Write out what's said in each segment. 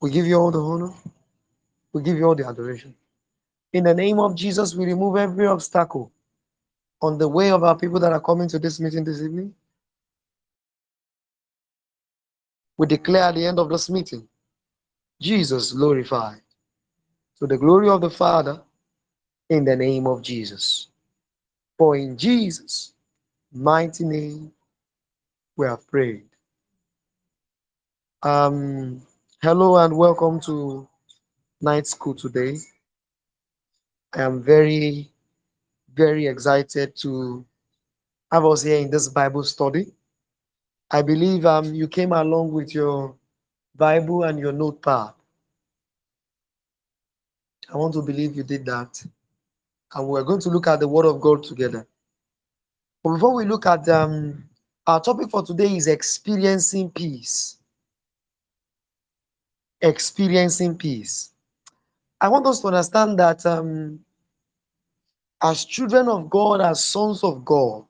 We give you all the honor. We give you all the adoration. In the name of Jesus, we remove every obstacle on the way of our people that are coming to this meeting this evening. We declare at the end of this meeting, Jesus glorified. To the glory of the Father, in the name of Jesus. For in Jesus' mighty name, we have prayed. Um, hello and welcome to night school today. I am very, very excited to have us here in this Bible study. I believe um, you came along with your Bible and your notepad. I want to believe you did that. And we're going to look at the Word of God together. But before we look at um, our topic for today is experiencing peace. Experiencing peace. I want us to understand that um, as children of God, as sons of God,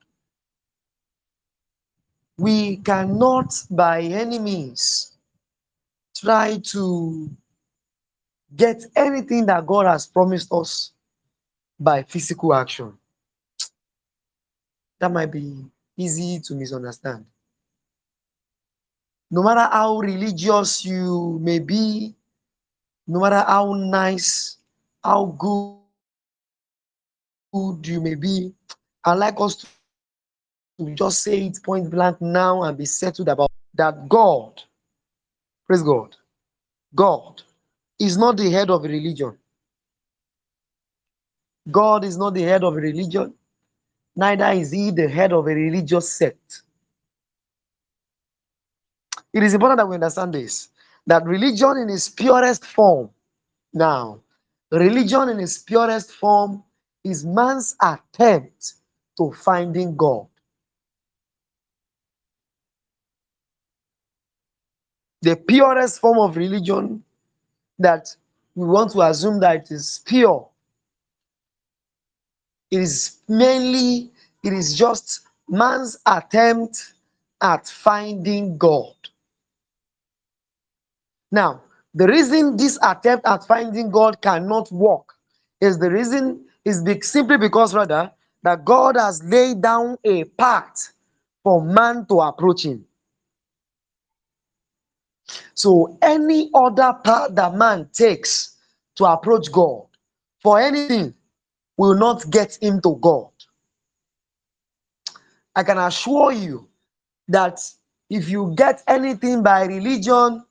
we cannot by any means try to get anything that God has promised us by physical action. That might be easy to misunderstand. No matter how religious you may be, no matter how nice, how good you may be, I'd like us to to just say it point blank now and be settled about that God, praise God, God is not the head of a religion. God is not the head of a religion, neither is he the head of a religious sect. It is important that we understand this that religion in its purest form, now, religion in its purest form is man's attempt to finding God. The purest form of religion that we want to assume that it is pure. It is mainly, it is just man's attempt at finding God. Now, the reason this attempt at finding God cannot work is the reason is simply because rather that God has laid down a path for man to approach him. So any other path that man takes to approach God for anything will not get him to God. I can assure you that if you get anything by religion,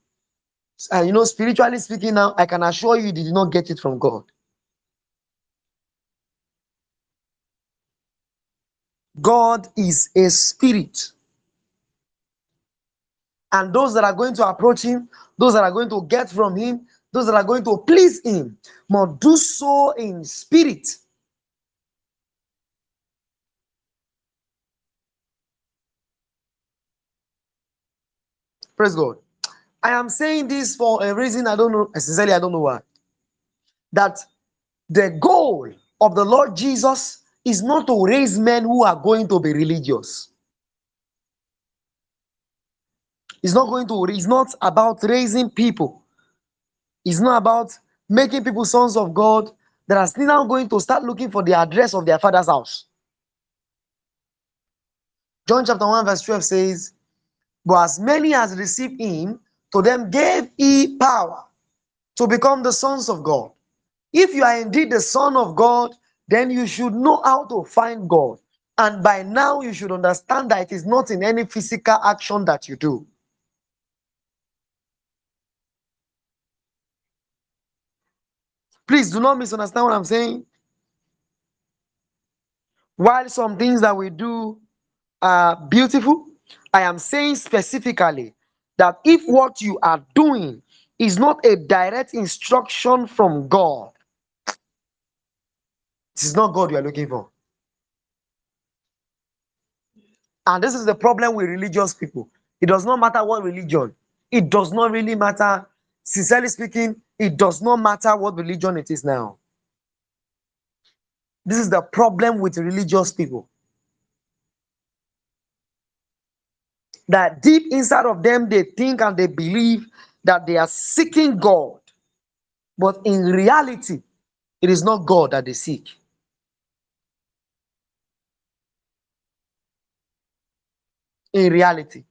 and you know, spiritually speaking, now, I can assure you, you did not get it from God. God is a spirit. And those that are going to approach him, those that are going to get from him, those that are going to please him, must do so in spirit. Praise God. I am saying this for a reason I don't know, sincerely, I don't know why. That the goal of the Lord Jesus is not to raise men who are going to be religious. It's not going to, it's not about raising people. It's not about making people sons of God that are still now going to start looking for the address of their father's house. John chapter 1, verse 12 says, But as many as received him, to them gave he power to become the sons of God. If you are indeed the son of God, then you should know how to find God. And by now, you should understand that it is not in any physical action that you do. Please do not misunderstand what I'm saying. While some things that we do are beautiful, I am saying specifically that if what you are doing is not a direct instruction from God, this is not God you are looking for. And this is the problem with religious people. It does not matter what religion, it does not really matter. Sincerely speaking, it does not matter what religion it is now. This is the problem with religious people. That deep inside of them, they think and they believe that they are seeking God, but in reality, it is not God that they seek. In reality.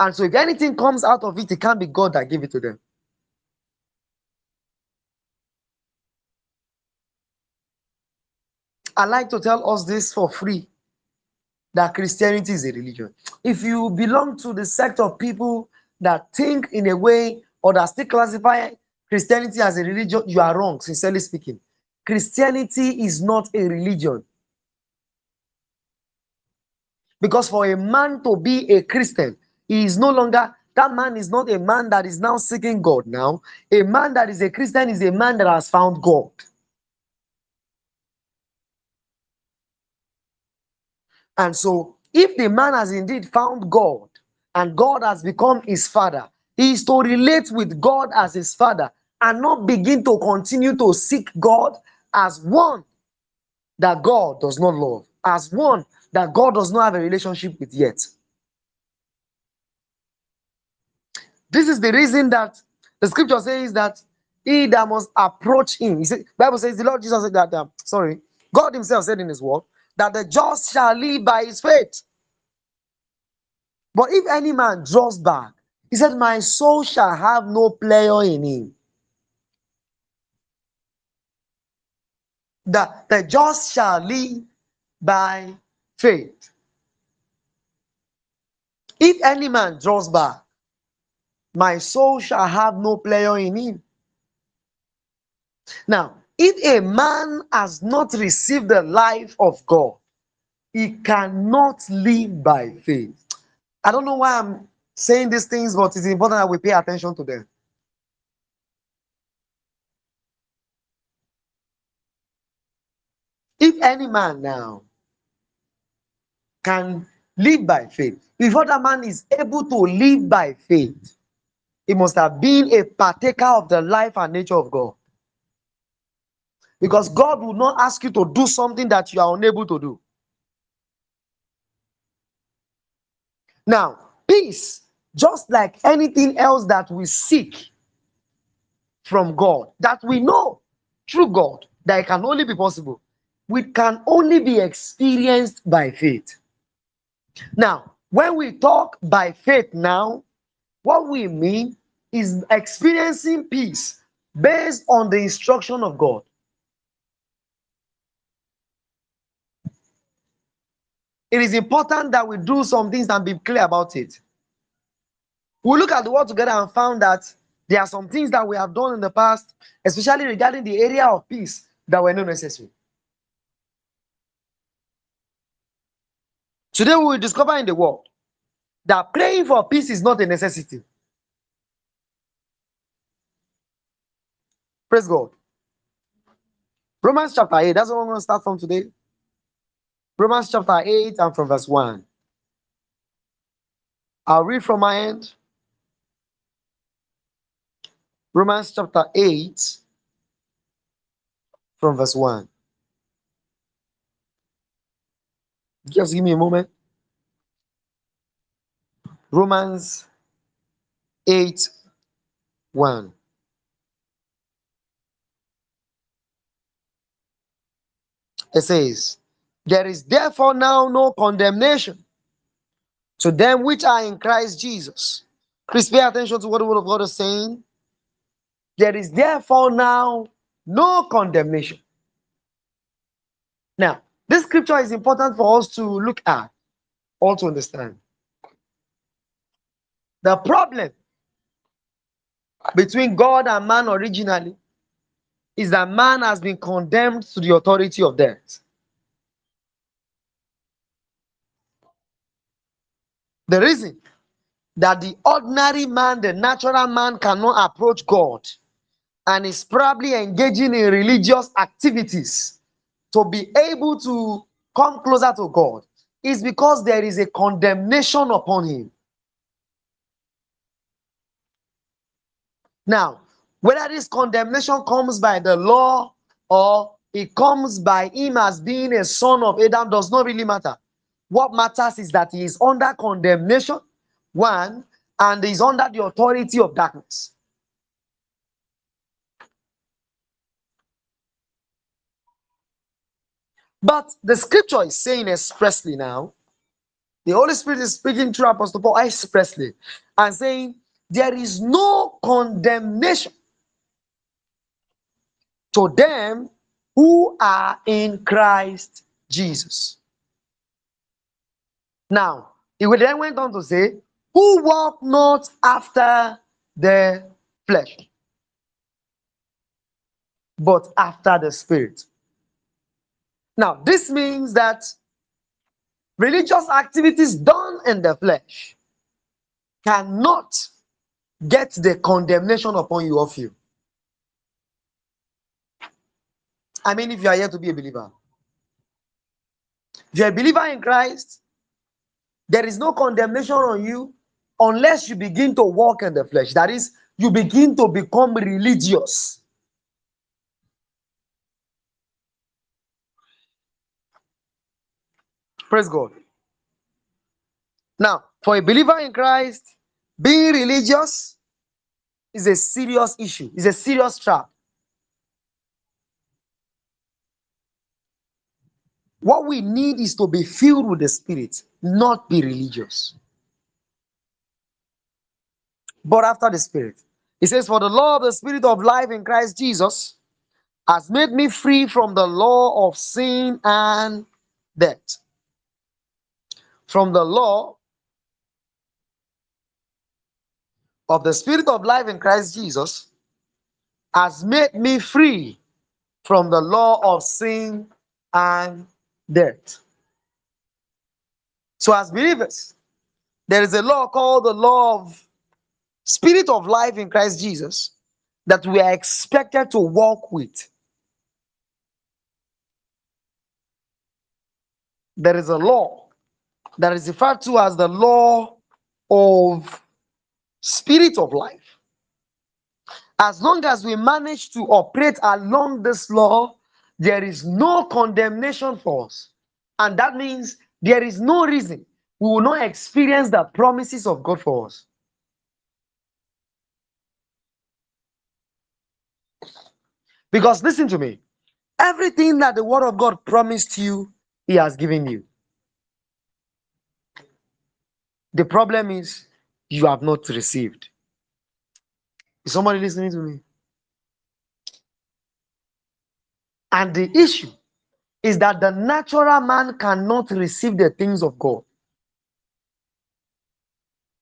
And so, if anything comes out of it, it can't be God that gave it to them. I like to tell us this for free that Christianity is a religion. If you belong to the sect of people that think in a way or that still classify Christianity as a religion, you are wrong, sincerely speaking. Christianity is not a religion. Because for a man to be a Christian, he is no longer, that man is not a man that is now seeking God now. A man that is a Christian is a man that has found God. And so, if the man has indeed found God and God has become his father, he is to relate with God as his father and not begin to continue to seek God as one that God does not love, as one that God does not have a relationship with yet. This is the reason that the scripture says that he that must approach him. He said, Bible says the Lord Jesus said that, um, sorry, God Himself said in His word that the just shall live by his faith. But if any man draws back, he said, My soul shall have no pleasure in him. That the just shall live by faith. If any man draws back, my soul shall have no pleasure in him. Now, if a man has not received the life of God, he cannot live by faith. I don't know why I'm saying these things, but it's important that we pay attention to them. If any man now can live by faith, if other man is able to live by faith, he must have been a partaker of the life and nature of God. Because God will not ask you to do something that you are unable to do. Now, peace, just like anything else that we seek from God, that we know through God that it can only be possible, we can only be experienced by faith. Now, when we talk by faith now, what we mean is experiencing peace based on the instruction of God. It is important that we do some things and be clear about it. We look at the world together and found that there are some things that we have done in the past, especially regarding the area of peace, that were not necessary. Today we will discover in the world that praying for peace is not a necessity. Praise God. Romans chapter 8, that's what I'm going to start from today. Romans chapter 8 and from verse 1. I'll read from my end. Romans chapter 8 from verse 1. Just give me a moment. Romans 8 1. It says, there is therefore now no condemnation to them which are in Christ Jesus. Please pay attention to what the word of God is saying. There is therefore now no condemnation. Now, this scripture is important for us to look at or to understand. The problem between God and man originally is that man has been condemned to the authority of death. The reason that the ordinary man, the natural man, cannot approach God and is probably engaging in religious activities to be able to come closer to God is because there is a condemnation upon him. Now, whether this condemnation comes by the law or it comes by him as being a son of Adam does not really matter. What matters is that he is under condemnation, one, and is under the authority of darkness. But the scripture is saying expressly now, the Holy Spirit is speaking through Apostle Paul expressly and saying, There is no condemnation to them who are in Christ Jesus. Now, he then went on to say, Who walk not after the flesh, but after the Spirit. Now, this means that religious activities done in the flesh cannot get the condemnation upon you of you. I mean, if you are here to be a believer, if you're a believer in Christ, there is no condemnation on you unless you begin to walk in the flesh. That is, you begin to become religious. Praise God. Now, for a believer in Christ, being religious is a serious issue, is a serious trap. What we need is to be filled with the Spirit, not be religious. But after the Spirit, he says, For the law of the Spirit of life in Christ Jesus has made me free from the law of sin and death. From the law of the Spirit of life in Christ Jesus has made me free from the law of sin and death. So, as believers, there is a law called the law of spirit of life in Christ Jesus that we are expected to walk with. There is a law that is referred to as the law of spirit of life. As long as we manage to operate along this law, there is no condemnation for us. And that means there is no reason we will not experience the promises of God for us. Because listen to me, everything that the Word of God promised you, He has given you. The problem is you have not received. Is somebody listening to me? And the issue is that the natural man cannot receive the things of God.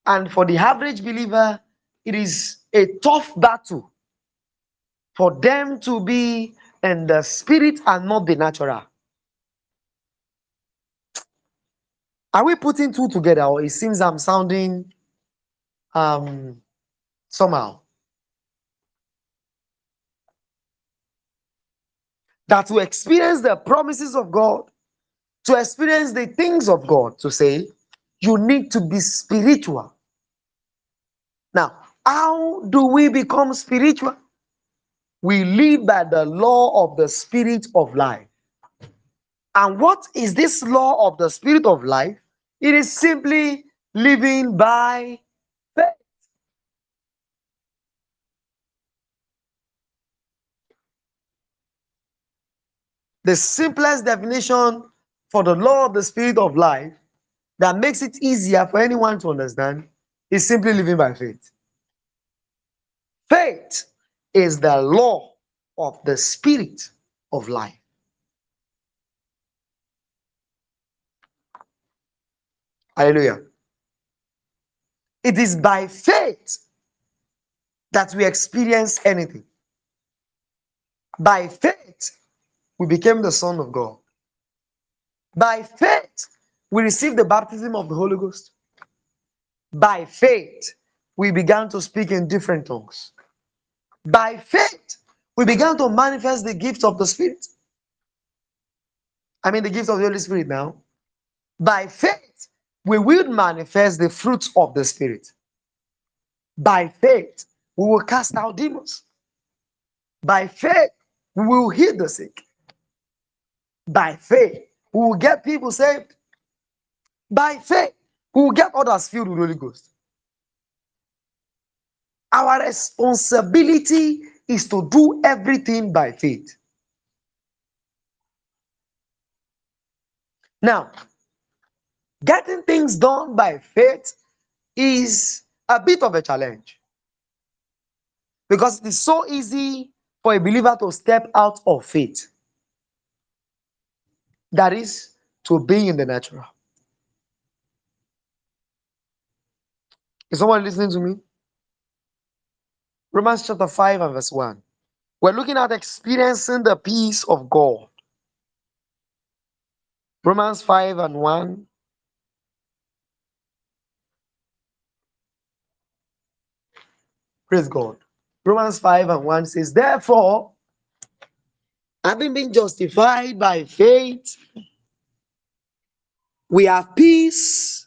And for the average believer, it is a tough battle for them to be in the spirit and not the natural. Are we putting two together, or it seems I'm sounding um, somehow? That to experience the promises of God, to experience the things of God, to say, you need to be spiritual. Now, how do we become spiritual? We live by the law of the spirit of life. And what is this law of the spirit of life? It is simply living by faith. The simplest definition for the law of the spirit of life that makes it easier for anyone to understand is simply living by faith. Faith is the law of the spirit of life. Hallelujah. It is by faith that we experience anything. By faith, we became the Son of God. By faith, we received the baptism of the Holy Ghost. By faith, we began to speak in different tongues. By faith, we began to manifest the gift of the Spirit. I mean, the gift of the Holy Spirit now. By faith, we will manifest the fruits of the Spirit. By faith, we will cast out demons. By faith, we will heal the sick by faith, we will get people saved. By faith, we will get others filled with the Holy Ghost. Our responsibility is to do everything by faith. Now, getting things done by faith is a bit of a challenge because it is so easy for a believer to step out of faith. That is to be in the natural. Is someone listening to me? Romans chapter 5 and verse 1. We're looking at experiencing the peace of God. Romans 5 and 1. Praise God. Romans 5 and 1 says, Therefore, having been justified by faith, we have peace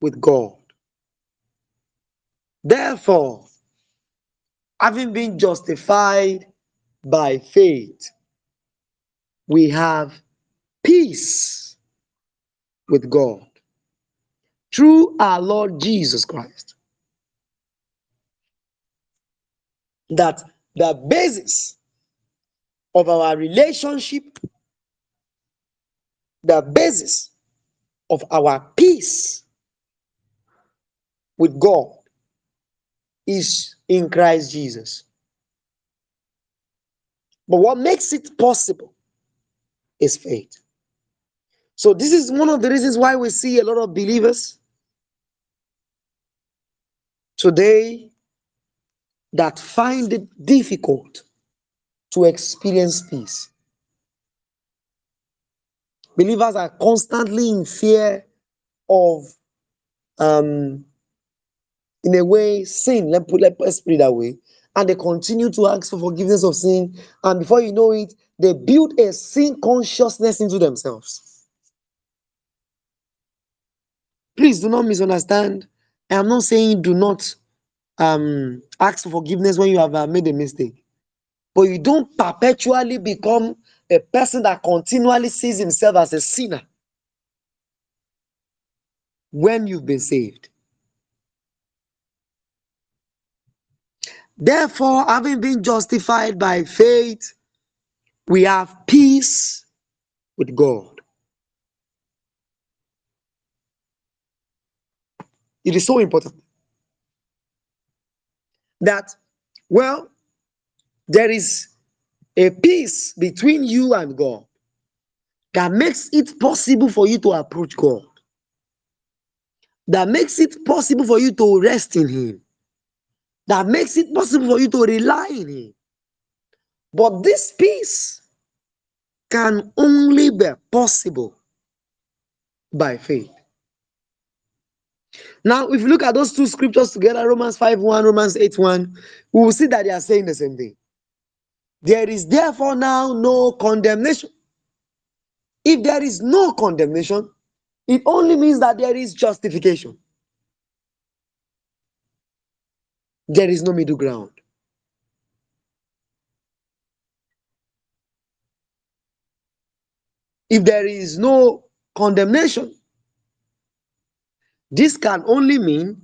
with God. Therefore, having been justified by faith, we have peace with God through our Lord Jesus Christ. That the basis of our relationship, the basis of our peace with God is in Christ Jesus. But what makes it possible is faith. So, this is one of the reasons why we see a lot of believers today that find it difficult to experience peace. Believers are constantly in fear of, um, in a way, sin. Let put let's put it that way. And they continue to ask for forgiveness of sin. And before you know it, they build a sin consciousness into themselves. Please do not misunderstand. I am not saying do not um, ask for forgiveness when you have uh, made a mistake. But you don't perpetually become a person that continually sees himself as a sinner when you've been saved. Therefore, having been justified by faith, we have peace with God. It is so important that, well, there is a peace between you and God that makes it possible for you to approach God, that makes it possible for you to rest in Him, that makes it possible for you to rely in Him. But this peace can only be possible by faith. Now, if you look at those two scriptures together, Romans 5 1, Romans 8 1, we will see that they are saying the same thing. There is therefore now no condemnation. If there is no condemnation, it only means that there is justification. There is no middle ground. If there is no condemnation, this can only mean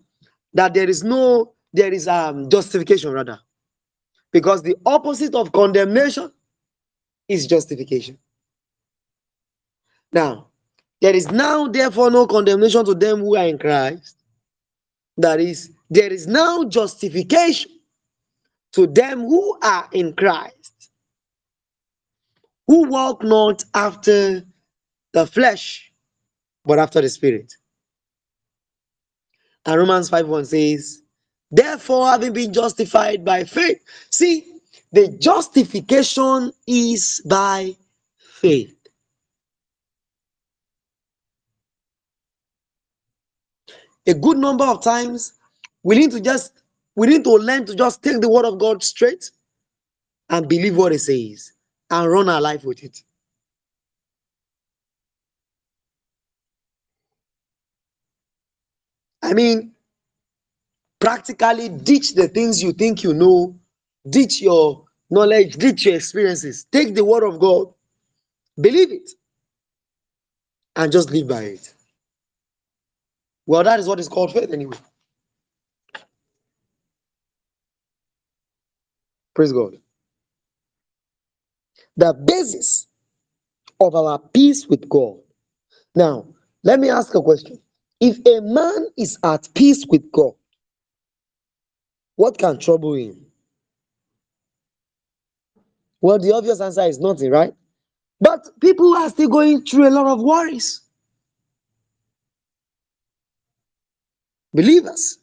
that there is no there is um justification rather because the opposite of condemnation is justification. Now there is now therefore no condemnation to them who are in christ. That is there is now justification to them who are in christ who walk not after the flesh but after the spirit. And Romans 5 1 says, Therefore, having been justified by faith. See, the justification is by faith. A good number of times, we need to just we need to learn to just take the word of God straight and believe what it says and run our life with it. I mean, practically ditch the things you think you know, ditch your knowledge, ditch your experiences. Take the word of God, believe it, and just live by it. Well, that is what is called faith, anyway. Praise God. The basis of our peace with God. Now, let me ask a question. If a man is at peace with God, what can trouble him? Well, the obvious answer is nothing, right? But people are still going through a lot of worries. Believers.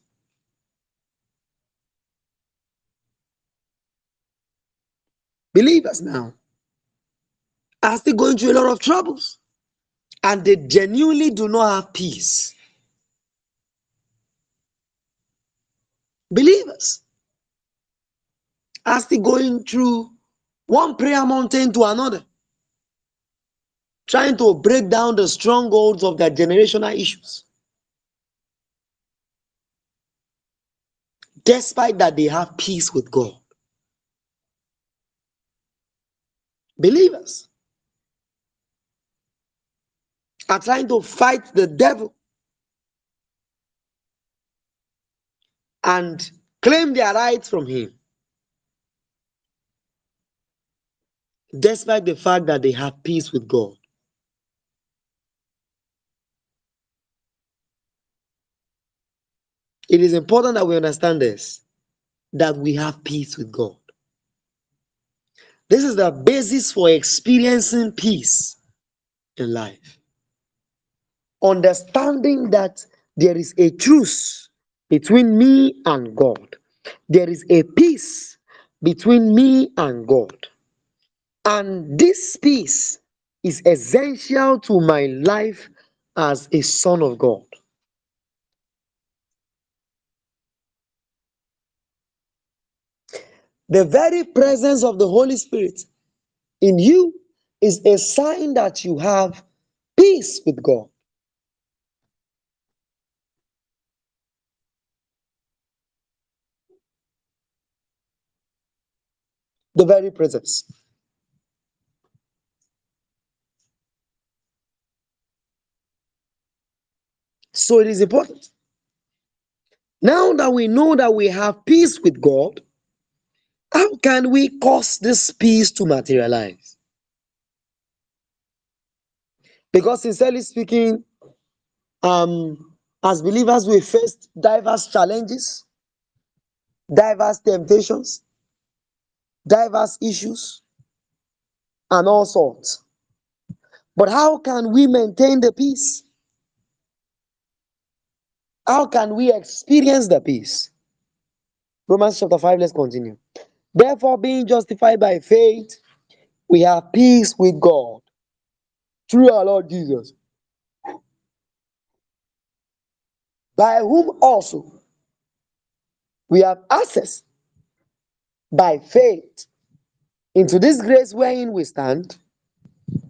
Believers now are still going through a lot of troubles and they genuinely do not have peace. Believers are still going through one prayer mountain to another, trying to break down the strongholds of their generational issues. Despite that, they have peace with God. Believers are trying to fight the devil and claim their rights from him. despite the fact that they have peace with God. It is important that we understand this that we have peace with God. This is the basis for experiencing peace in life. Understanding that there is a truce between me and God, there is a peace between me and God. And this peace is essential to my life as a son of God. The very presence of the Holy Spirit in you is a sign that you have peace with God. The very presence. So it is important. Now that we know that we have peace with God, how can we cause this peace to materialize? Because sincerely speaking, um, as believers, we face diverse challenges, diverse temptations, diverse issues, and all sorts. But how can we maintain the peace? How can we experience the peace? Romans chapter 5, let's continue. Therefore, being justified by faith, we have peace with God through our Lord Jesus, by whom also we have access by faith into this grace wherein we stand,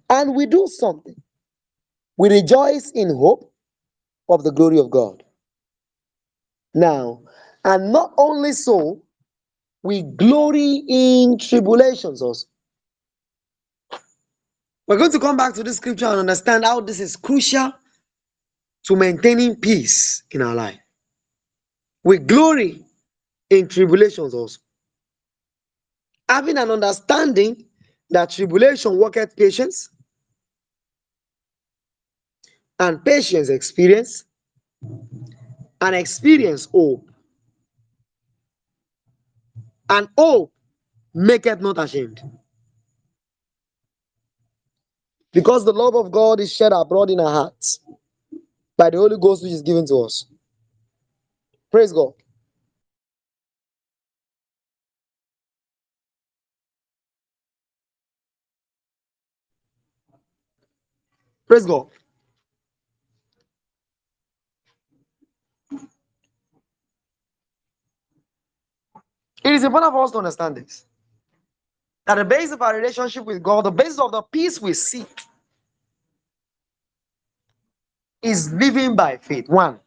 and we do something. We rejoice in hope of the glory of God. Now, and not only so, we glory in tribulations also. We're going to come back to this scripture and understand how this is crucial to maintaining peace in our life. We glory in tribulations also. Having an understanding that tribulation worketh patience, and patience experience, and experience hope. And hope maketh not ashamed. Because the love of God is shed abroad in our hearts by the Holy Ghost which is given to us. Praise God. Praise God. It is important for us to understand this. That the basis of our relationship with God, the basis of the peace we seek, is living by faith. One.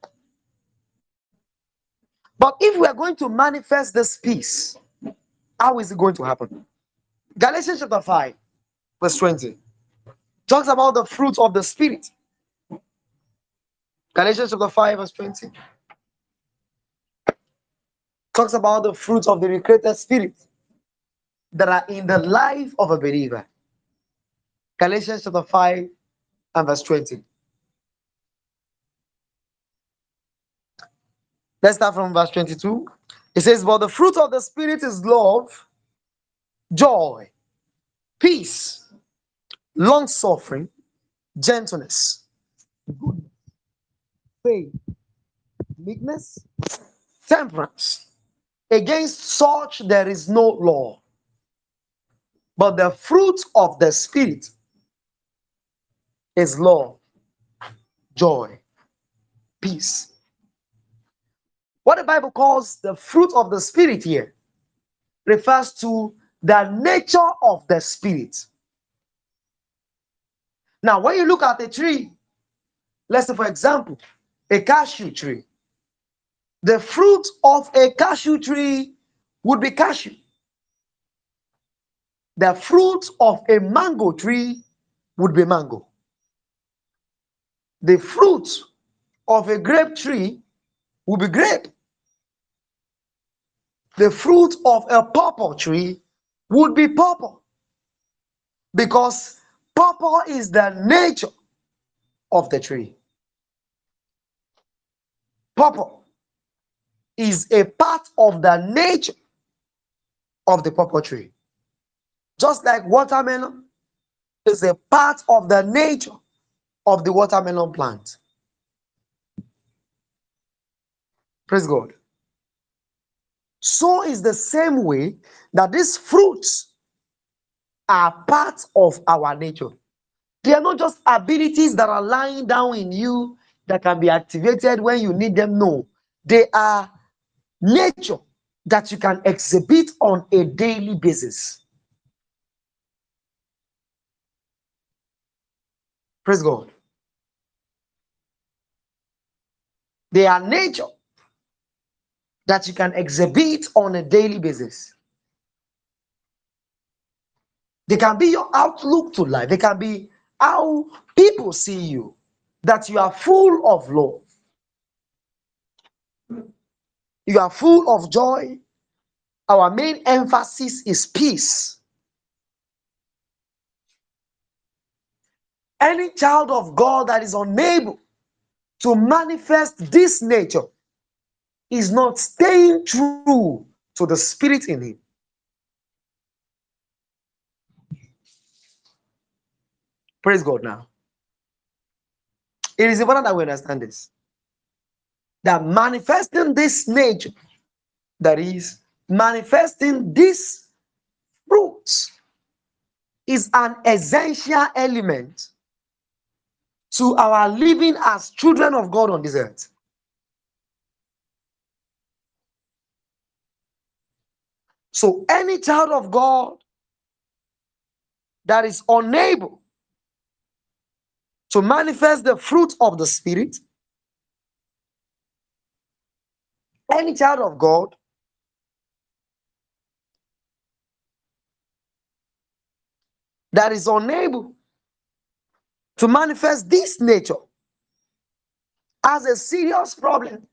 But if we are going to manifest this peace, how is it going to happen? Galatians chapter 5, verse 20, talks about the fruit of the Spirit. Galatians chapter 5, verse 20, talks about the fruit of the recreated Spirit. that are in the life of a believer. Galatians chapter 5 and verse 20. Let's start from verse 22. It says, But the fruit of the Spirit is love, joy, peace, long suffering, gentleness, goodness, faith, meekness, temperance. Against such there is no law. But the fruit of the Spirit is love, joy, peace. What the Bible calls the fruit of the Spirit here refers to the nature of the Spirit. Now, when you look at a tree, let's say, for example, a cashew tree, the fruit of a cashew tree would be cashew. The fruit of a mango tree would be mango. The fruit of a grape tree would be grape. The fruit of a purple tree would be purple. Because purple is the nature of the tree. Purple is a part of the nature of the purple tree. Just like watermelon is a part of the nature of the watermelon plant. Praise God. So is the same way that these fruits are part of our nature. They are not just abilities that are lying down in you that can be activated when you need them. No, they are nature that you can exhibit on a daily basis. Praise God. They are nature that you can exhibit on a daily basis. They can be your outlook to life. They can be how people see you, that you are full of love. You are full of joy. Our main emphasis is peace. Any child of God that is unable to manifest this nature is not staying true to the spirit in him. Praise God now. It is important that we understand this. That manifesting this nature, that is, manifesting this fruit, is an essential element to our living as children of God on this earth. So, any child of God that is unable to manifest the fruit of the Spirit, any child of God that is unable to manifest this nature as a serious problem.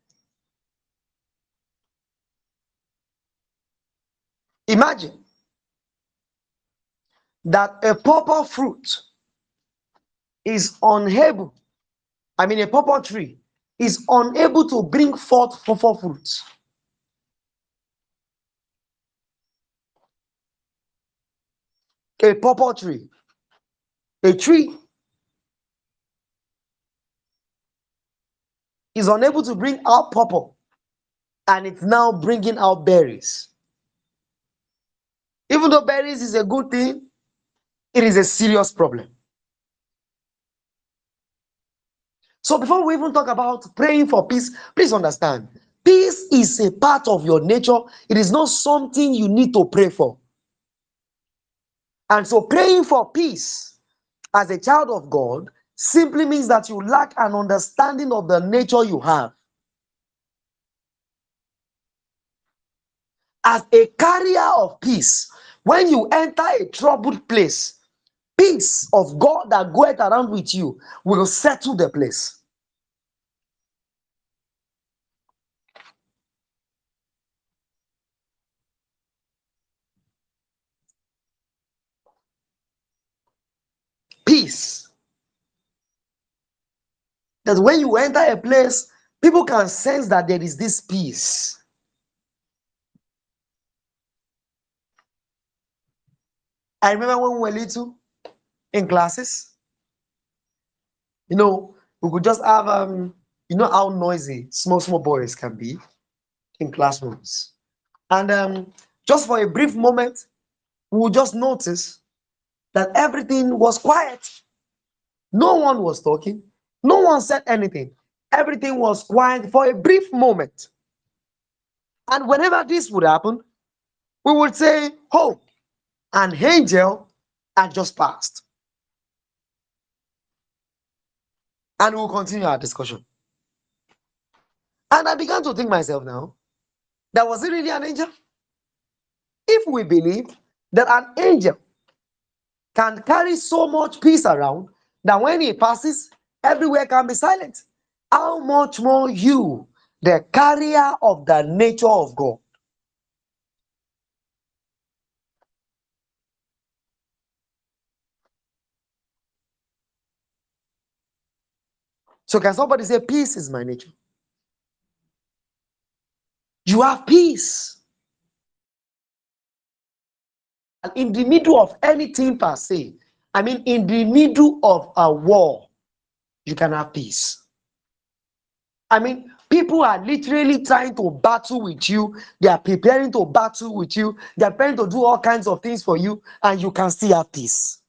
Imagine that a purple fruit is unable, I mean, a purple tree is unable to bring forth purple fruits. A purple tree, a tree is unable to bring out purple and it's now bringing out berries. Even though berries is a good thing, it is a serious problem. So before we even talk about praying for peace, please understand peace is a part of your nature. It is not something you need to pray for. And so praying for peace as a child of God simply means that you lack an understanding of the nature you have. As a carrier of peace, when you enter a troubled place, peace of God that goeth around with you will settle the place. place. That when you enter a place, people can sense that there is this peace. I remember when we were little in classes, you know, we could just have, um, you know, how noisy small, small boys can be in classrooms. And um, just for a brief moment, we would just notice that everything was quiet. No one was talking, no one said anything. Everything was quiet for a brief moment. And whenever this would happen, we would say, Oh, an angel had just passed. And we'll continue our discussion. And I began to think myself now, that was it really an angel? If we believe that an angel can carry so much peace around that when he passes, everywhere can be silent, how much more you, the carrier of the nature of God? So, can somebody say, Peace is my nature? You have peace. In the middle of anything per se, I mean, in the middle of a war, you can have peace. I mean, people are literally trying to battle with you, they are preparing to battle with you, they are trying to do all kinds of things for you, and you can still have peace.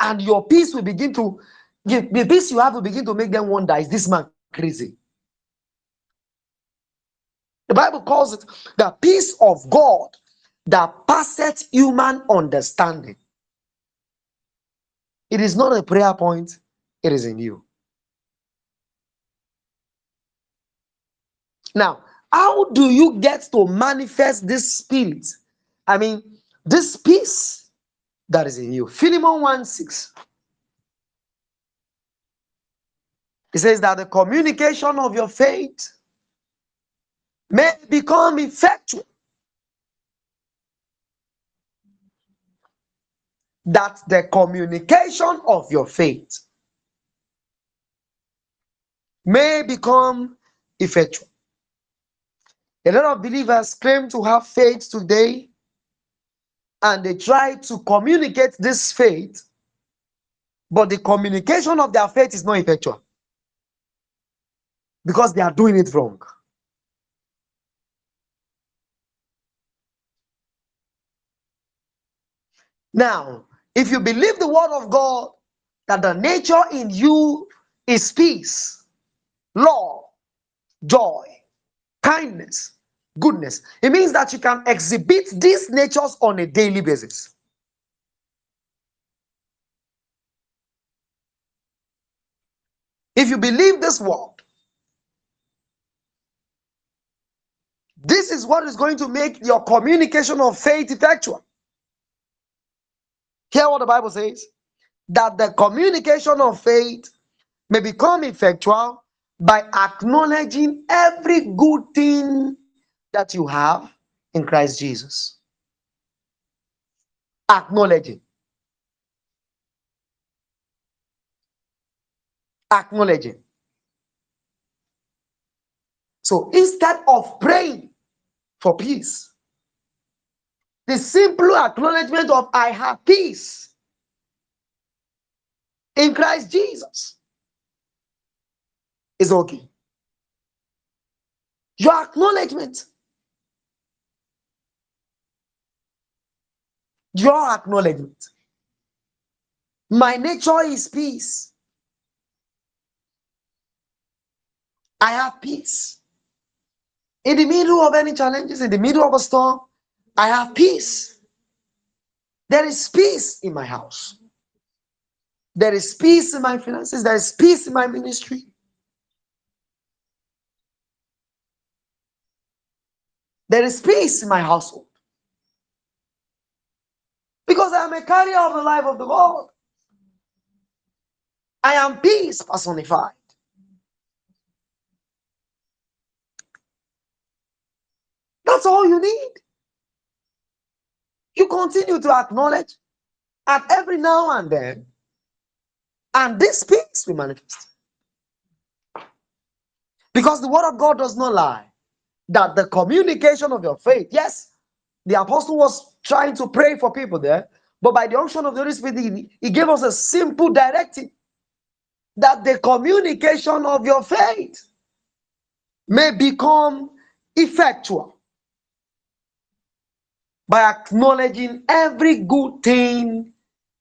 And your peace will begin to, the peace you have will begin to make them wonder is this man crazy? The Bible calls it the peace of God that passeth human understanding. It is not a prayer point, it is in you. Now, how do you get to manifest this spirit? I mean, this peace that is in you. Philemon 1 6. It says that the communication of your faith may become effectual. That the communication of your faith may become effectual. A lot of believers claim to have faith today and they try to communicate this faith, but the communication of their faith is not effectual because they are doing it wrong. Now, if you believe the word of God, that the nature in you is peace, love, joy, kindness, goodness, it means that you can exhibit these natures on a daily basis. If you believe this word, this is what is going to make your communication of faith effectual. Hear what the Bible says that the communication of faith may become effectual by acknowledging every good thing that you have in Christ Jesus. Acknowledging. Acknowledging. So instead of praying for peace, the simple acknowledgement of I have peace in Christ Jesus is okay. Your acknowledgement, your acknowledgement. My nature is peace. I have peace. In the middle of any challenges, in the middle of a storm, I have peace. There is peace in my house. There is peace in my finances. There is peace in my ministry. There is peace in my household. Because I am a carrier of the life of the Lord. I am peace personified. That's all you need you continue to acknowledge at every now and then. And this peace will manifest. Because the word of God does not lie. That the communication of your faith, yes, the apostle was trying to pray for people there, but by the unction of the Holy Spirit, he, he gave us a simple directive that the communication of your faith may become effectual by acknowledging every good thing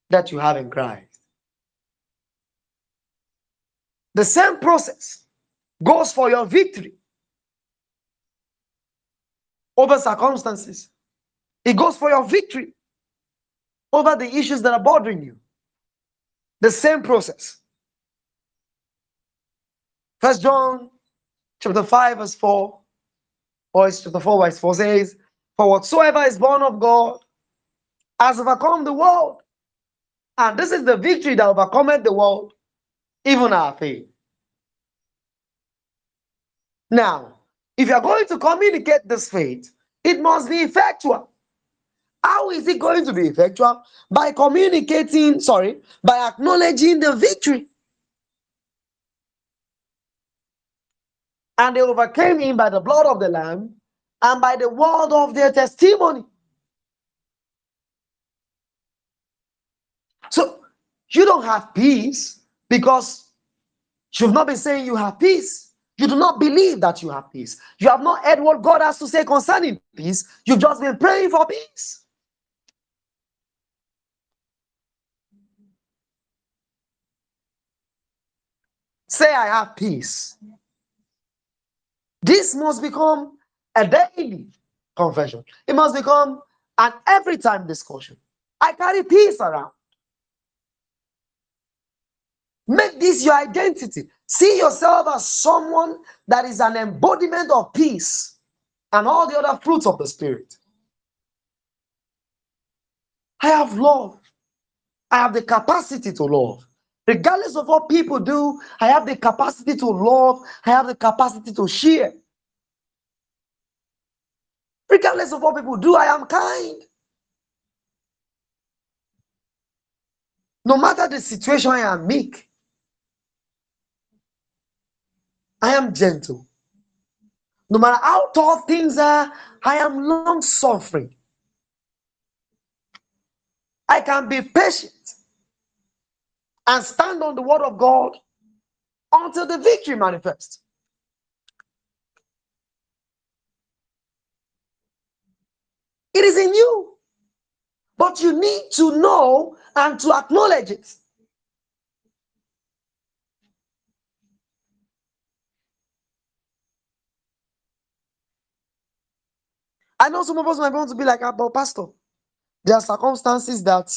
that you have in Christ. The same process goes for your victory over circumstances. It goes for your victory over the issues that are bothering you. The same process. First John chapter 5, verse 4, or chapter 4, verse 4 says, For whatsoever is born of God has overcome the world. And this is the victory that overcometh the world, even our faith. Now, if you're going to communicate this faith, it must be effectual. How is it going to be effectual? By communicating, sorry, by acknowledging the victory. And they overcame him by the blood of the Lamb and by the word of their testimony. So you don't have peace because you've not been saying you have peace. You do not believe that you have peace. You have not heard what God has to say concerning peace. You've just been praying for peace. Say, I have peace. This must become a daily confession. It must become an every time discussion. I carry peace around. Make this your identity. See yourself as someone that is an embodiment of peace and all the other fruits of the Spirit. I have love. I have the capacity to love. Regardless of what people do, I have the capacity to love. I have the capacity to share. Regardless of what people do, I am kind. No matter the situation, I am meek. I am gentle. No matter how tough things are, I am long suffering. I can be patient and stand on the word of God until the victory manifests. It is in you. But you need to know and to acknowledge it. I know some of us might want to be like, ah, but Pastor, there are circumstances that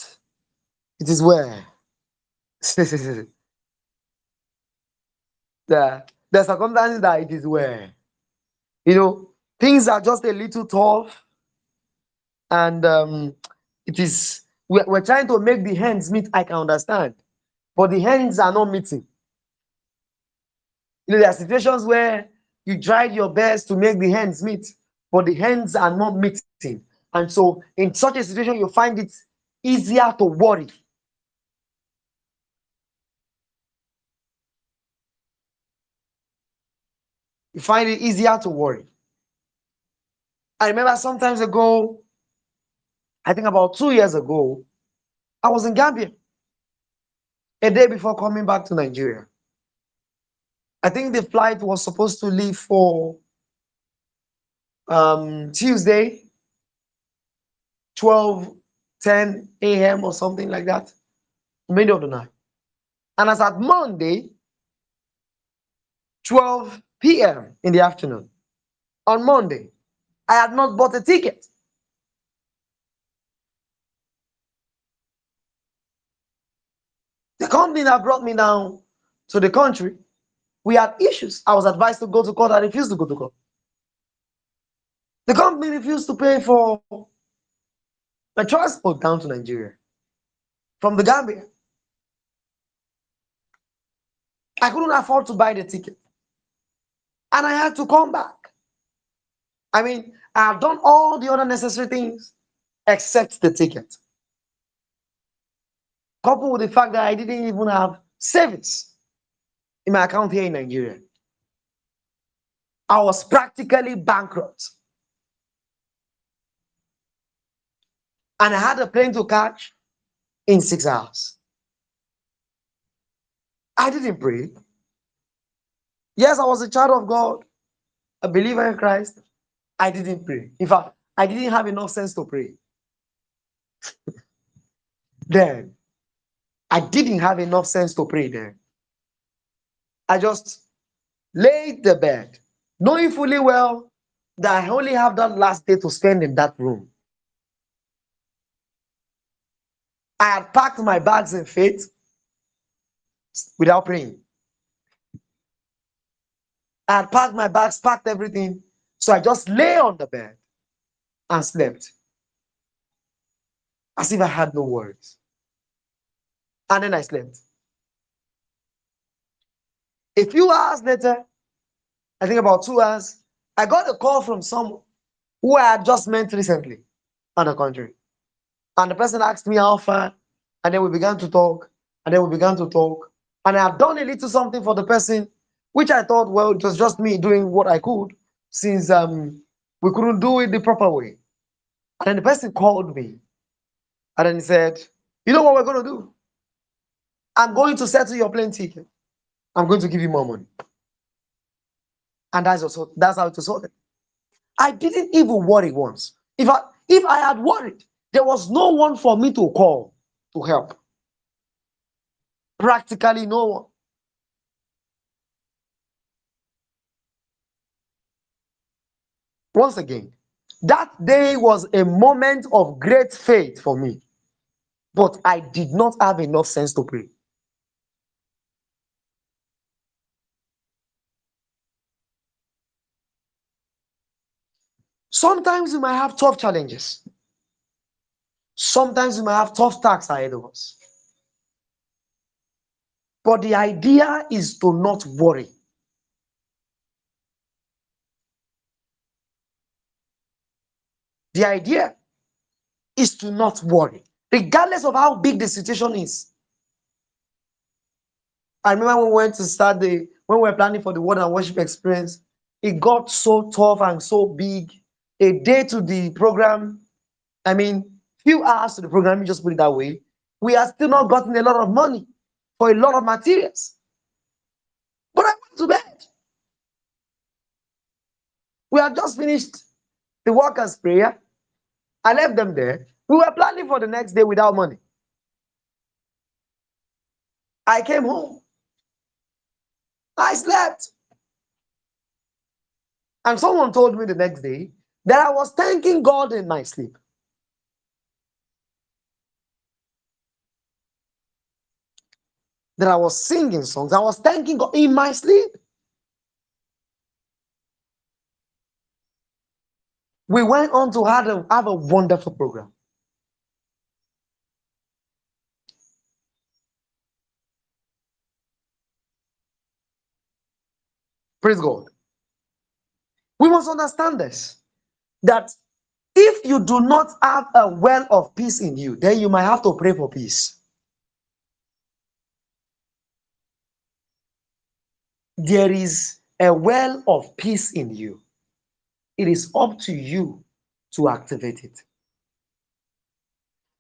it is where. the, there are circumstances that it is where. You know, things are just a little tough. And um, it is, we're, we're trying to make the hands meet, I can understand. But the hands are not meeting. You know, there are situations where you tried your best to make the hands meet but the hands are not meeting. And so, in such a situation, you find it easier to worry. You find it easier to worry. I remember sometimes ago, I think about two years ago, I was in Gambia a day before coming back to Nigeria. I think the flight was supposed to leave for um, Tuesday, 12, 10 a.m. or something like that, middle of the night. And as at Monday, 12 p.m. in the afternoon, on Monday, I had not bought a ticket. Company that brought me down to the country, we had issues. I was advised to go to court. I refused to go to court. The company refused to pay for my transport down to Nigeria from the Gambia. I couldn't afford to buy the ticket. And I had to come back. I mean, I've done all the other necessary things except the ticket. Coupled with the fact that I didn't even have service in my account here in Nigeria. I was practically bankrupt. And I had a plane to catch in six hours. I didn't pray. Yes, I was a child of God, a believer in Christ. I didn't pray. In fact, I didn't have enough sense to pray. then I didn't have enough sense to pray then. I just laid the bed, knowing fully well that I only have that last day to spend in that room. I had packed my bags in faith without praying. I had packed my bags, packed everything. So I just lay on the bed and slept as if I had no worries. And then I slept. A few hours later, I think about two hours, I got a call from someone who I had just met recently on the country. And the person asked me how far, and then we began to talk, and then we began to talk. And I had done a little something for the person, which I thought, well, it was just me doing what I could, since um, we couldn't do it the proper way. And then the person called me, and then he said, You know what we're going to do? I'm going to settle your plane ticket. I'm going to give you more money. And that's also that's how it was sorted. I didn't even worry once. If I if I had worried, there was no one for me to call to help. Practically no one. Once again, that day was a moment of great faith for me, but I did not have enough sense to pray. Sometimes we might have tough challenges. Sometimes we might have tough tasks ahead of us. But the idea is to not worry. The idea is to not worry, regardless of how big the situation is. I remember when we went to start the when we were planning for the word and worship experience, it got so tough and so big. A day to the program, I mean, few hours to the program, just put it that way. We are still not gotten a lot of money for a lot of materials. But I went to bed. We had just finished the workers' prayer. I left them there. We were planning for the next day without money. I came home. I slept. And someone told me the next day that I was thanking God in my sleep. That I was singing songs. I was thanking God in my sleep. We went on to have a, have a wonderful program. Praise God. We must understand this that if you do not have a well of peace in you, then you might have to pray for peace. There is a well of peace in you. It is up to you to activate it.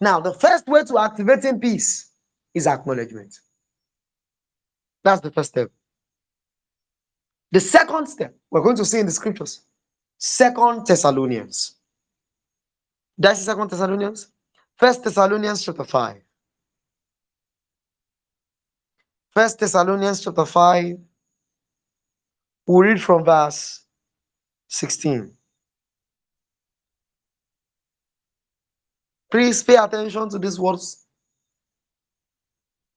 Now, the first way to activating peace is acknowledgement. That's the first step. The second step, we're going to see in the scriptures, Second Thessalonians. That's Second Thessalonians. First Thessalonians chapter 5. First Thessalonians chapter 5. we read from verse 16. Please pay attention to these words.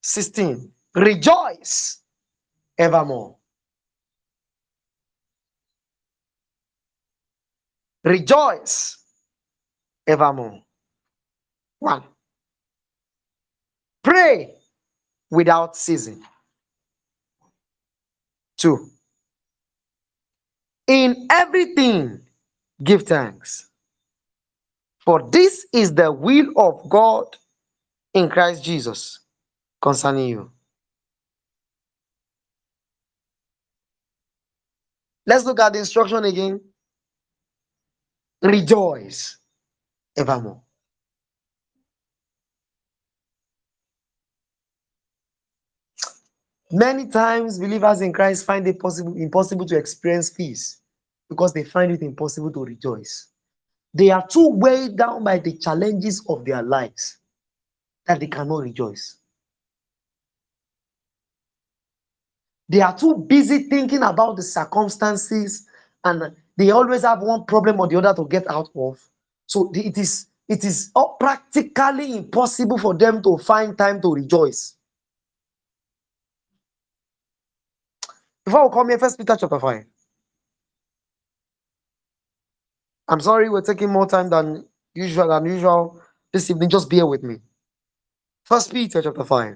16. Rejoice evermore. Rejoice evermore. One. Pray without ceasing. Two. In everything, give thanks. For this is the will of God in Christ Jesus concerning you. Let's look at the instruction again. Rejoice evermore. Many times, believers in Christ find it possible, impossible to experience peace because they find it impossible to rejoice. They are too weighed down by the challenges of their lives that they cannot rejoice. They are too busy thinking about the circumstances and they always have one problem or the other to get out of. So it is it is oh, practically impossible for them to find time to rejoice. Before we come here, First Peter chapter 5. I'm sorry we're taking more time than usual than usual this evening. Just bear with me. First Peter chapter 5.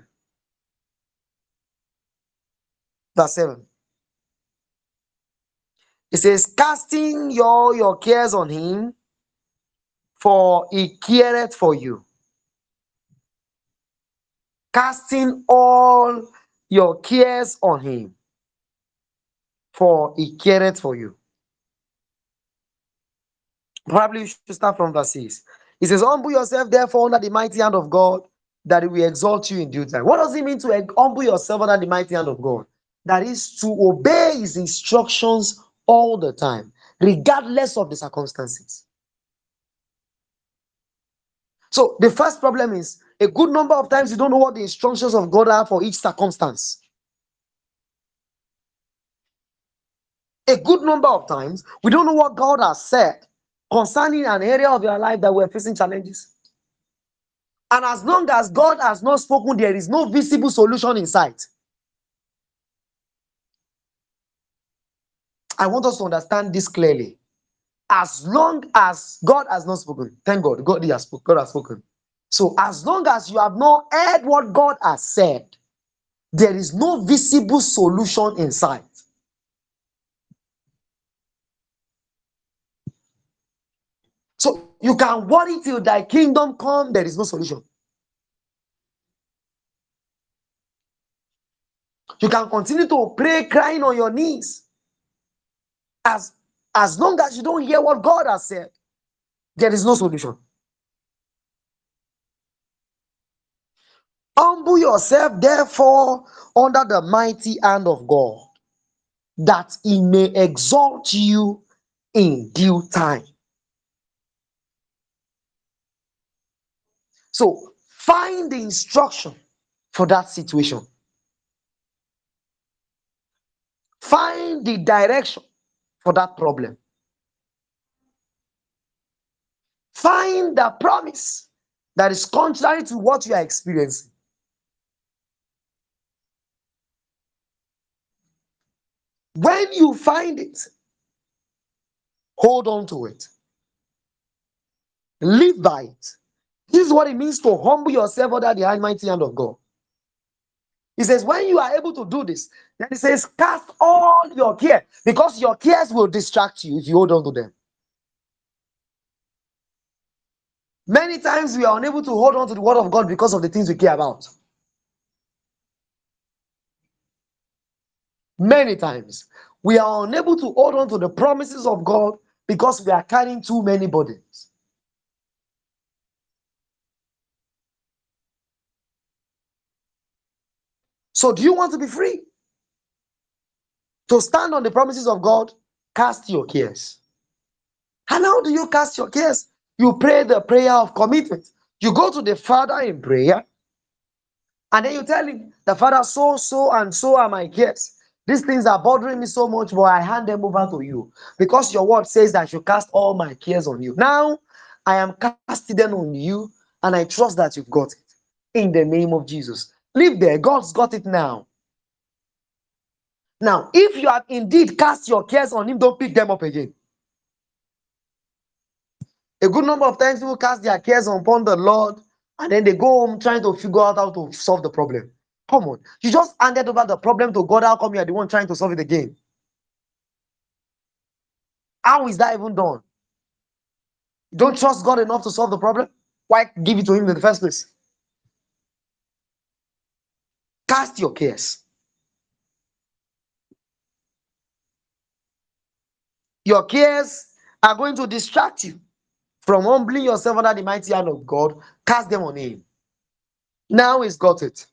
Verse 7. It says, casting your, your cares on him, for he careth for you. Casting all your cares on him, for he careth for you. Probably you should start from verse 6. He says, Humble yourself, therefore, under the mighty hand of God, that he will exalt you in due time. What does it mean to humble yourself under the mighty hand of God? That is to obey his instructions all the time, regardless of the circumstances. So the first problem is a good number of times you don't know what the instructions of God are for each circumstance. A good number of times we don't know what God has said concerning an area of your life that we're facing challenges. And as long as God has not spoken, there is no visible solution in sight. I want us to understand this clearly. As long as God has not spoken, thank God, God has spoken. God has spoken. So as long as you have not heard what God has said, there is no visible solution in sight. So you can worry till thy kingdom come, there is no solution. You can continue to pray, crying on your knees. As, as long as you don't hear what God has said, there is no solution. Humble yourself, therefore, under the mighty hand of God, that he may exalt you in due time. So find the instruction for that situation. Find the direction for that problem. Find the promise that is contrary to what you are experiencing. When you find it, hold on to it. Live by it. This is what it means to humble yourself under the almighty hand of God. He says, when you are able to do this, then he says, cast all your care because your cares will distract you if you hold on to them. Many times we are unable to hold on to the word of God because of the things we care about. Many times we are unable to hold on to the promises of God because we are carrying too many burdens. So, do you want to be free? To stand on the promises of God, cast your cares. And how do you cast your cares? You pray the prayer of commitment. You go to the Father in prayer, and then you tell him, The Father, so, so, and so are my cares. These things are bothering me so much, but I hand them over to you because your word says that you cast all my cares on you. Now, I am casting them on you, and I trust that you've got it in the name of Jesus. Live there. God's got it now. Now, if you have indeed cast your cares on Him, don't pick them up again. A good number of times people cast their cares upon the Lord and then they go home trying to figure out how to solve the problem. Come on. You just handed over the problem to God. How come you are the one trying to solve it again? How is that even done? You don't trust God enough to solve the problem? Why give it to Him in the first place? Cast your cares. Your cares are going to distract you from humbling yourself under the mighty hand of God. Cast them on Him. Now He's got it.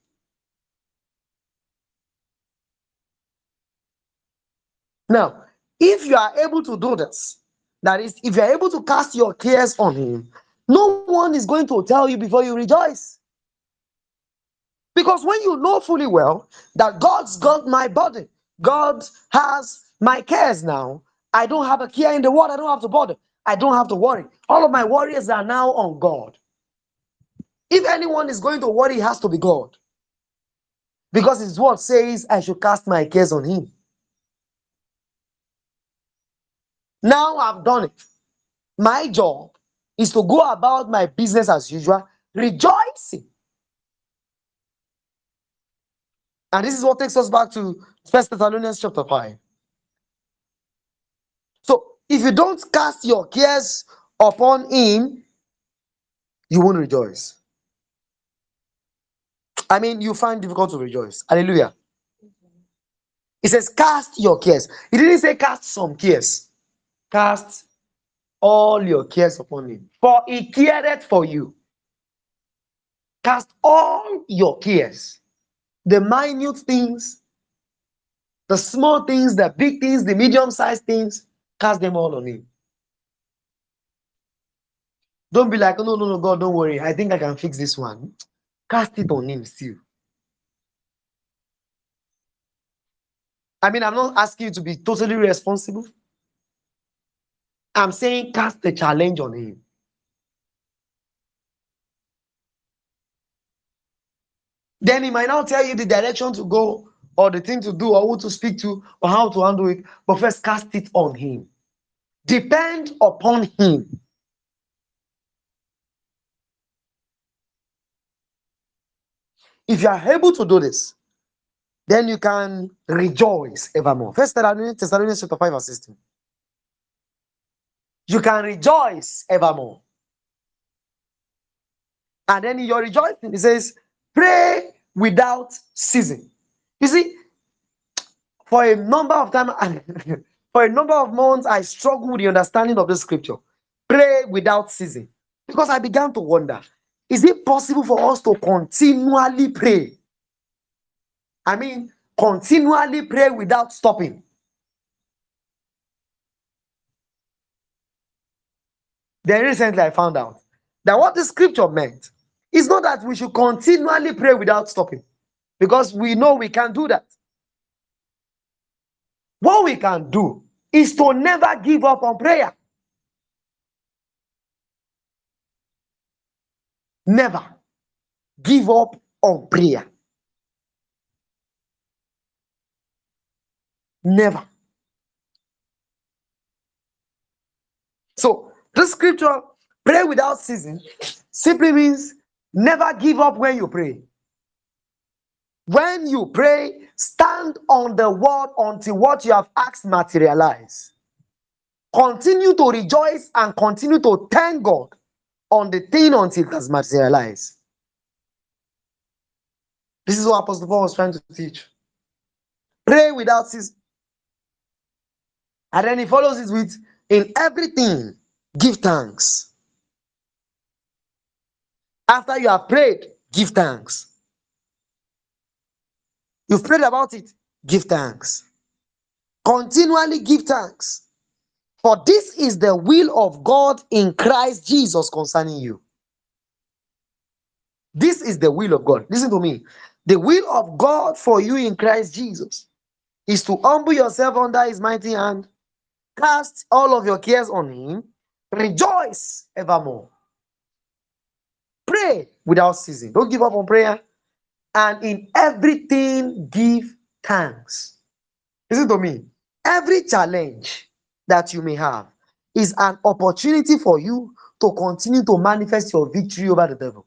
Now, if you are able to do this, that is, if you are able to cast your cares on Him, no one is going to tell you before you rejoice. Because when you know fully well that God's got my body, God has my cares now, I don't have a care in the world, I don't have to bother, I don't have to worry. All of my worries are now on God. If anyone is going to worry, it has to be God. Because his word says, I should cast my cares on him. Now I've done it. My job is to go about my business as usual, rejoicing. And this is what takes us back to First Thessalonians chapter 5. So if you don't cast your cares upon him, you won't rejoice. I mean, you find difficult to rejoice. Hallelujah. He says, cast your cares. He didn't say cast some cares. Cast all your cares upon him. For he cared for you. Cast all your cares. The minute things, the small things, the big things, the medium-sized things, cast them all on him. Don't be like, oh, no, no, no, God, don't worry. I think I can fix this one. Cast it on him still. I mean, I'm not asking you to be totally responsible. I'm saying cast the challenge on him. Then he might not tell you the direction to go or the thing to do or who to speak to or how to handle it, but first cast it on him. Depend upon him. If you are able to do this, then you can rejoice evermore. First Thessalonians chapter 5 verse 16. You can rejoice evermore. And then in your rejoicing, he says, pray without ceasing. You see, for a number of time, for a number of months, I struggled with the understanding of the scripture. Pray without ceasing. Because I began to wonder, is it possible for us to continually pray? I mean, continually pray without stopping. Then recently I found out that what the scripture meant is not that we should continually pray without stopping, because we know we can't do that. What we can do is to never give up on prayer. Never give up on prayer. Never. So, this scripture, pray without ceasing, simply means never give up when you pray. When you pray, stand on the word until what you have asked materialize. Continue to rejoice and continue to thank God on the thing until it has materialized. This is what Apostle Paul was trying to teach. Pray without ceasing. And then he follows it with in everything, give thanks. After you have prayed, give thanks. You've prayed about it, give thanks. Continually give thanks. For this is the will of God in Christ Jesus concerning you. This is the will of God. Listen to me. The will of God for you in Christ Jesus is to humble yourself under his mighty hand Cast all of your cares on him. Rejoice evermore. Pray without ceasing. Don't give up on prayer. And in everything, give thanks. Listen to me. Every challenge that you may have is an opportunity for you to continue to manifest your victory over the devil.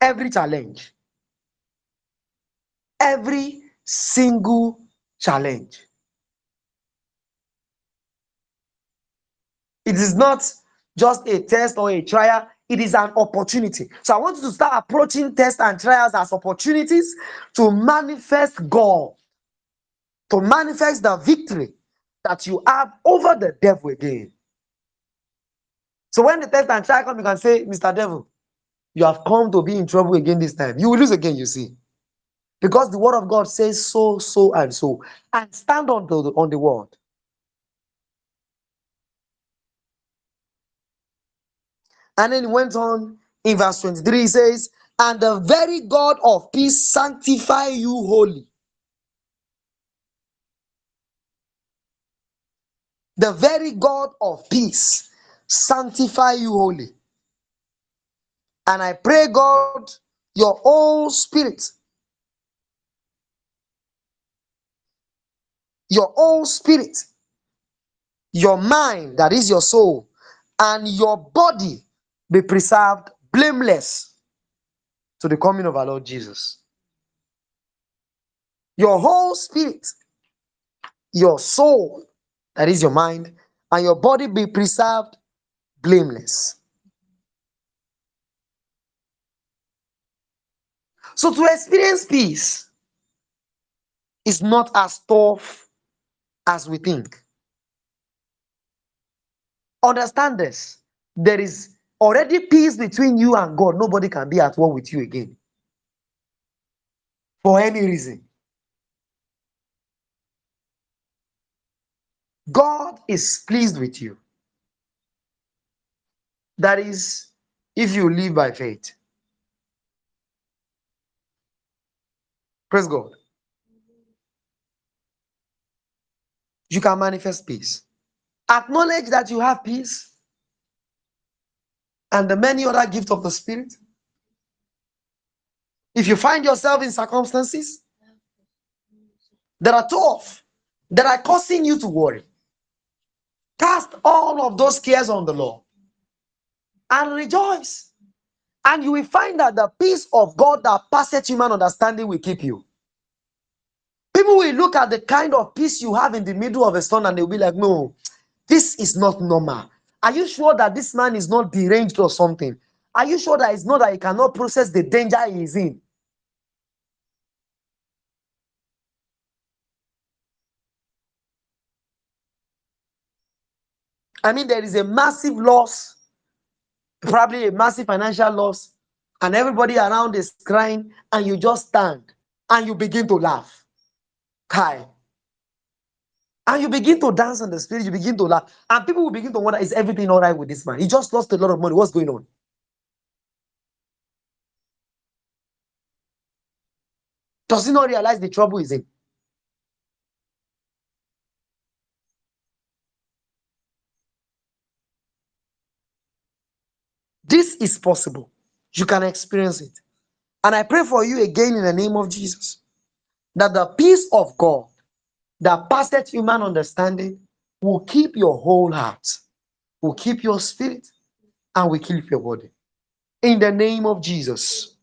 Every challenge, every single challenge. It is not just a test or a trial, it is an opportunity. So I want you to start approaching tests and trials as opportunities to manifest God to manifest the victory that you have over the devil again. So when the test and trial come, you can say, Mr. Devil, you have come to be in trouble again this time. You will lose again, you see. Because the word of God says so, so, and so. And stand on the, on the word. And then he went on in verse 23, he says, And the very God of peace sanctify you wholly. The very God of peace sanctify you wholly. And I pray, God, your whole spirit, your whole spirit, your mind, that is your soul, and your body be preserved blameless to the coming of our Lord Jesus. Your whole spirit, your soul, that is your mind, and your body be preserved blameless. So, to experience peace is not as tough as we think. Understand this there is already peace between you and God. Nobody can be at war with you again for any reason. God is pleased with you. That is, if you live by faith. Praise God. You can manifest peace. Acknowledge that you have peace and the many other gifts of the Spirit. If you find yourself in circumstances that are tough, that are causing you to worry, cast all of those cares on the Lord and rejoice. And you will find that the peace of God that passes human understanding will keep you. People will look at the kind of peace you have in the middle of a storm and they'll be like, no, this is not normal. Are you sure that this man is not deranged or something? Are you sure that it's not that he cannot process the danger he is in? I mean, there is a massive loss, probably a massive financial loss, and everybody around is crying, and you just stand and you begin to laugh. Kai. And you begin to dance in the spirit, you begin to laugh, and people will begin to wonder, is everything all right with this man? He just lost a lot of money. What's going on? Does he not realize the trouble is in? This is possible. You can experience it. And I pray for you again in the name of Jesus that the peace of God that passeth human understanding will keep your whole heart, will keep your spirit, and will keep your body. In the name of Jesus.